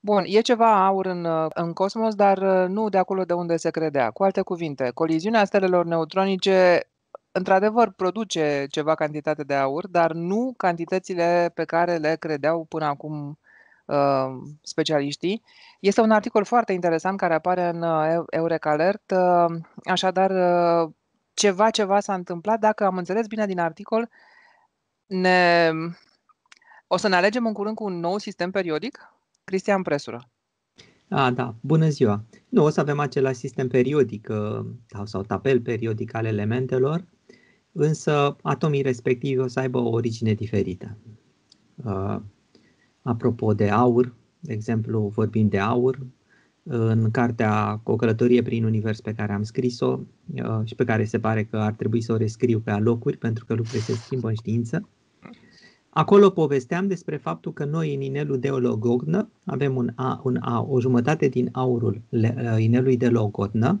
Bun, e ceva aur în, în cosmos, dar nu de acolo de unde se credea. Cu alte cuvinte, coliziunea stelelor neutronice într-adevăr produce ceva cantitate de aur, dar nu cantitățile pe care le credeau până acum uh, specialiștii. Este un articol foarte interesant care apare în uh, Eureka Alert. Uh, așadar, uh, ceva, ceva s-a întâmplat. Dacă am înțeles bine din articol, ne... o să ne alegem în curând cu un nou sistem periodic? Cristian Presură. A, da, bună ziua. Nu, o să avem același sistem periodic uh, sau tabel periodic al elementelor, însă atomii respectivi o să aibă o origine diferită. Uh, apropo de aur, de exemplu, vorbim de aur, în cartea O călătorie prin univers pe care am scris-o uh, și pe care se pare că ar trebui să o rescriu pe alocuri pentru că lucrurile se schimbă în știință. Acolo povesteam despre faptul că noi în inelul de Logodnă avem un a, un a, o jumătate din aurul uh, inelului de Logodnă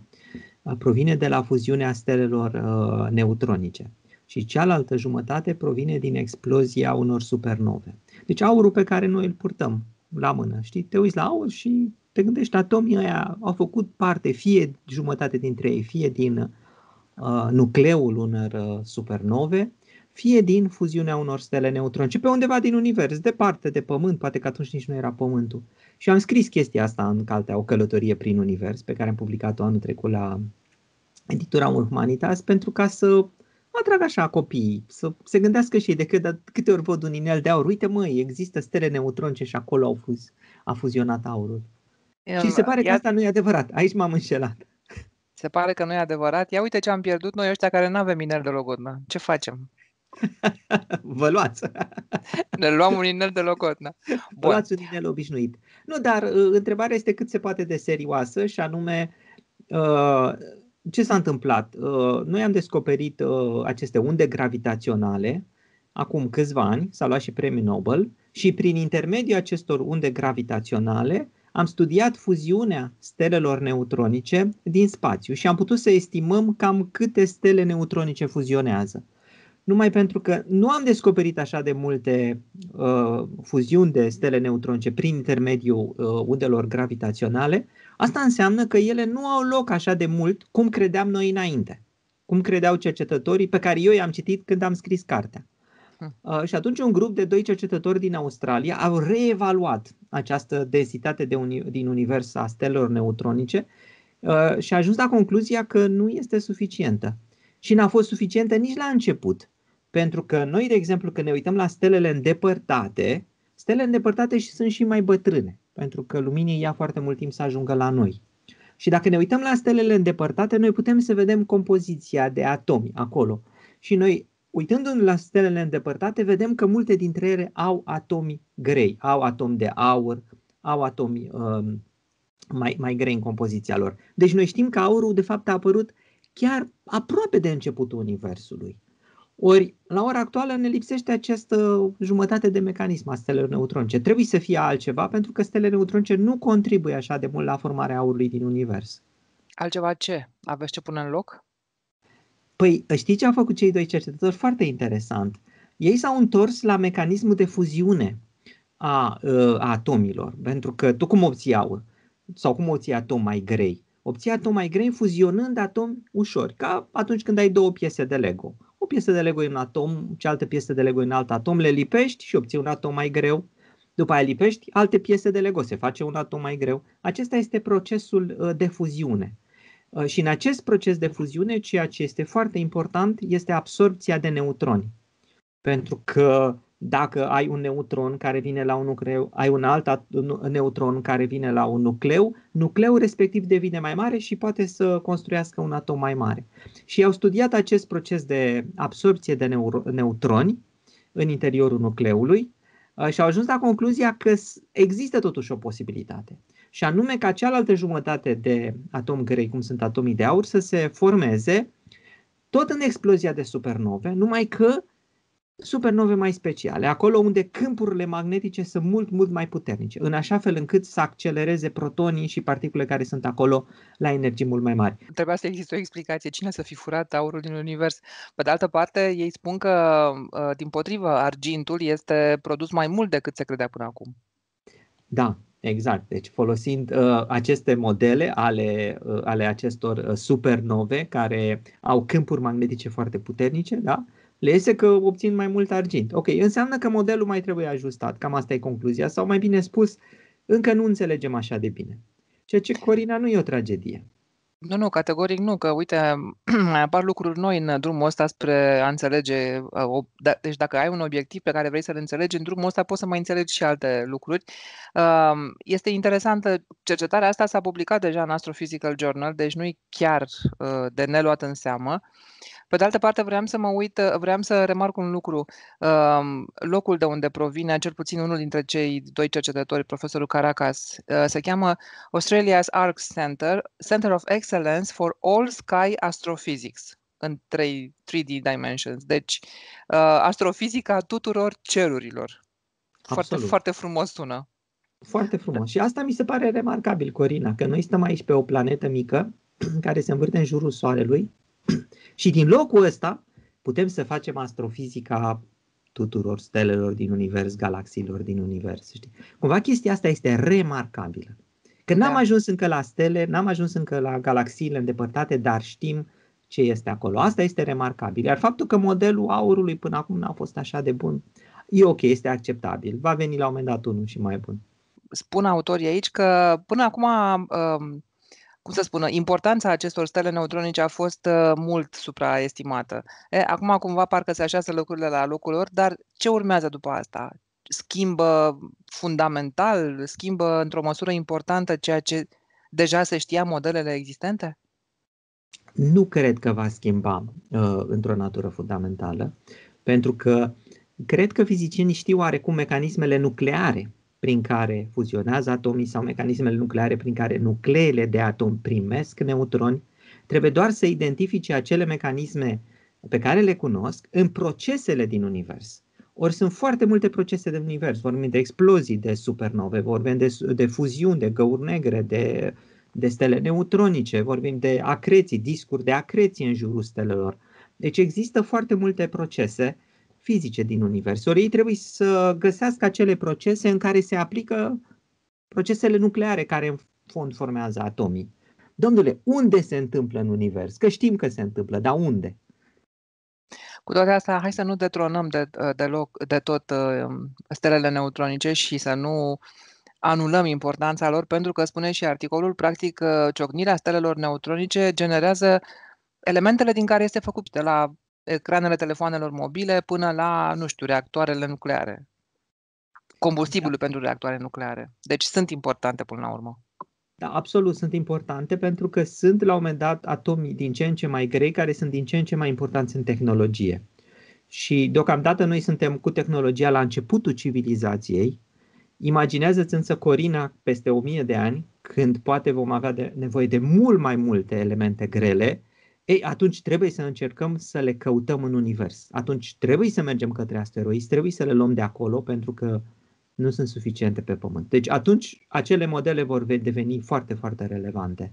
uh, provine de la fuziunea stelelor uh, neutronice și cealaltă jumătate provine din explozia unor supernove. Deci aurul pe care noi îl purtăm la mână, știi? Te uiți la aur și te gândești, atomii ăia au făcut parte, fie jumătate dintre ei, fie din uh, nucleul unor uh, supernove, fie din fuziunea unor stele neutronice, pe undeva din univers, departe de Pământ, poate că atunci nici nu era Pământul. Și am scris chestia asta în caltea O călătorie prin univers, pe care am publicat-o anul trecut la editura Humanitas, pentru ca să atrag așa copiii, să se gândească și ei de câte, câte ori văd un inel de aur, uite măi, există stele neutronice și acolo au fuz, a fuzionat aurul. Um, și se pare că asta nu e adevărat. Aici m-am înșelat. Se pare că nu e adevărat. Ia uite ce am pierdut noi ăștia care nu avem inel de logodnă. Ce facem? Vă luați. Ne luăm un inel de locotna. Vă luați un inel obișnuit. Nu, dar uh, întrebarea este cât se poate de serioasă și anume uh, ce s-a întâmplat? Uh, noi am descoperit uh, aceste unde gravitaționale acum câțiva ani, s-a luat și premiul Nobel și prin intermediul acestor unde gravitaționale am studiat fuziunea stelelor neutronice din spațiu și am putut să estimăm cam câte stele neutronice fuzionează numai pentru că nu am descoperit așa de multe uh, fuziuni de stele neutronice prin intermediul uh, undelor gravitaționale, asta înseamnă că ele nu au loc așa de mult cum credeam noi înainte, cum credeau cercetătorii pe care eu i-am citit când am scris cartea. Hm. Uh, și atunci un grup de doi cercetători din Australia au reevaluat această densitate de uni- din univers a stelelor neutronice uh, și a ajuns la concluzia că nu este suficientă. Și n-a fost suficientă nici la început. Pentru că noi, de exemplu, când ne uităm la stelele îndepărtate, stelele îndepărtate și sunt și mai bătrâne, pentru că luminii ia foarte mult timp să ajungă la noi. Și dacă ne uităm la stelele îndepărtate, noi putem să vedem compoziția de atomi acolo. Și noi, uitându-ne la stelele îndepărtate, vedem că multe dintre ele au atomi grei, au atomi de aur, au atomi um, mai, mai grei în compoziția lor. Deci noi știm că aurul, de fapt, a apărut chiar aproape de începutul Universului. Ori, la ora actuală ne lipsește această jumătate de mecanism a stelelor neutronice. Trebuie să fie altceva pentru că stelele neutronice nu contribuie așa de mult la formarea aurului din univers. Altceva ce? Aveți ce pune în loc? Păi, știți ce au făcut cei doi cercetători? Foarte interesant. Ei s-au întors la mecanismul de fuziune a, ă, a atomilor. Pentru că tu cum obții aur? Sau cum obții atom mai grei? Obții atom mai grei fuzionând atomi ușori, ca atunci când ai două piese de Lego o piesă de Lego în atom, cealaltă piesă de Lego în alt atom, le lipești și obții un atom mai greu. După aia lipești alte piese de Lego, se face un atom mai greu. Acesta este procesul uh, de fuziune. Uh, și în acest proces de fuziune, ceea ce este foarte important este absorpția de neutroni. Pentru că dacă ai un neutron care vine la un nucleu, ai un alt neutron care vine la un nucleu, nucleul respectiv devine mai mare și poate să construiască un atom mai mare. Și au studiat acest proces de absorpție de neutroni în interiorul nucleului uh, și au ajuns la concluzia că există totuși o posibilitate. Și anume ca cealaltă jumătate de atom grei, cum sunt atomii de aur, să se formeze tot în explozia de supernove, numai că supernove mai speciale, acolo unde câmpurile magnetice sunt mult, mult mai puternice, în așa fel încât să accelereze protonii și particule care sunt acolo la energii mult mai mari. Trebuia să există o explicație. Cine să fi furat aurul din univers? Pe de altă parte, ei spun că, ă, din potrivă, argintul este produs mai mult decât se credea până acum. Da, Exact. Deci folosind uh, aceste modele ale, uh, ale acestor uh, supernove care au câmpuri magnetice foarte puternice, da? Le iese că obțin mai mult argint. Ok, înseamnă că modelul mai trebuie ajustat. Cam asta e concluzia. Sau mai bine spus, încă nu înțelegem așa de bine. Ceea ce, Corina, nu e o tragedie. Nu, nu, categoric nu, că uite, mai apar lucruri noi în drumul ăsta spre a înțelege. Uh, da, deci dacă ai un obiectiv pe care vrei să-l înțelegi, în drumul ăsta poți să mai înțelegi și alte lucruri. Um, este interesantă, cercetarea asta s-a publicat deja în Astrophysical Journal, deci nu e chiar uh, de neluat în seamă. Pe de altă parte, vreau să mă uit, vreau să remarc un lucru. Um, locul de unde provine, cel puțin unul dintre cei doi cercetători, profesorul Caracas, uh, se cheamă Australia's ARC Center, Center of Excellence for All Sky Astrophysics în 3, 3D dimensions. Deci, uh, astrofizica tuturor cerurilor. Foarte, foarte frumos sună. Foarte frumos. Și asta mi se pare remarcabil, Corina, că noi stăm aici pe o planetă mică care se învârte în jurul Soarelui și din locul ăsta putem să facem astrofizica tuturor stelelor din univers, galaxiilor din univers. Știi? Cumva chestia asta este remarcabilă. Că n-am da. ajuns încă la stele, n-am ajuns încă la galaxiile îndepărtate, dar știm ce este acolo. Asta este remarcabil. Iar faptul că modelul aurului până acum n-a fost așa de bun, e ok, este acceptabil. Va veni la un moment dat unul și mai bun. Spun autorii aici că până acum um, cum să spună, importanța acestor stele neutronice a fost uh, mult supraestimată. E, acum cumva parcă se așează lucrurile la locul lor, dar ce urmează după asta? Schimbă fundamental, schimbă într-o măsură importantă ceea ce deja se știa modelele existente? Nu cred că va schimba uh, într-o natură fundamentală, pentru că cred că fizicienii știu oarecum mecanismele nucleare prin care fuzionează atomii sau mecanismele nucleare prin care nucleele de atom primesc neutroni, trebuie doar să identifice acele mecanisme pe care le cunosc în procesele din univers. Ori sunt foarte multe procese de univers. Vorbim de explozii de supernove, vorbim de, de fuziuni, de găuri negre, de, de stele neutronice, vorbim de acreții, discuri de acreții în jurul stelelor. Deci există foarte multe procese fizice din univers. Ori ei trebuie să găsească acele procese în care se aplică procesele nucleare care în fond formează atomii. Domnule, unde se întâmplă în univers? Că știm că se întâmplă, dar unde? Cu toate astea, hai să nu detronăm de, de, loc, de tot uh, stelele neutronice și să nu anulăm importanța lor, pentru că spune și articolul, practic, uh, ciocnirea stelelor neutronice generează elementele din care este făcut, de la ecranele telefoanelor mobile până la, nu știu, reactoarele nucleare. Combustibilul da. pentru reactoare nucleare. Deci sunt importante până la urmă. Da, absolut sunt importante pentru că sunt la un moment dat atomii din ce în ce mai grei care sunt din ce în ce mai importanți în tehnologie. Și deocamdată noi suntem cu tehnologia la începutul civilizației. Imaginează-ți însă Corina peste o mie de ani, când poate vom avea de nevoie de mult mai multe elemente grele ei, atunci trebuie să încercăm să le căutăm în univers. Atunci trebuie să mergem către asteroizi, trebuie să le luăm de acolo pentru că nu sunt suficiente pe Pământ. Deci atunci acele modele vor deveni foarte, foarte relevante.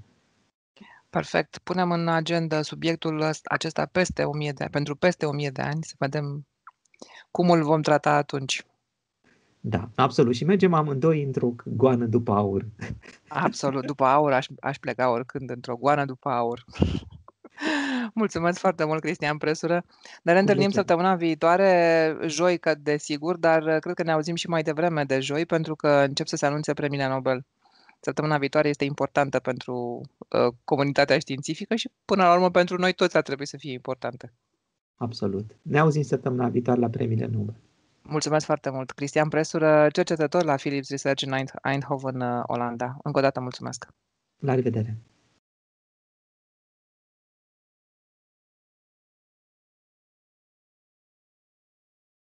Perfect. Punem în agenda subiectul acesta peste 1000 de, pentru peste 1000 de ani, să vedem cum îl vom trata atunci. Da, absolut. Și mergem amândoi într-o goană după aur. Absolut. După aur aș, aș pleca oricând într-o goană după aur. Mulțumesc foarte mult, Cristian Presură. Ne reîntâlnim săptămâna viitoare, joi, că desigur, dar uh, cred că ne auzim și mai devreme de joi, pentru că încep să se anunțe premiile Nobel. Săptămâna viitoare este importantă pentru uh, comunitatea științifică și, până la urmă, pentru noi toți ar trebui să fie importantă. Absolut. Ne auzim săptămâna viitoare la premiile Nobel. Mulțumesc foarte mult. Cristian Presură, cercetător la Philips Research în Eindhoven, uh, Olanda. Încă o dată mulțumesc. La revedere.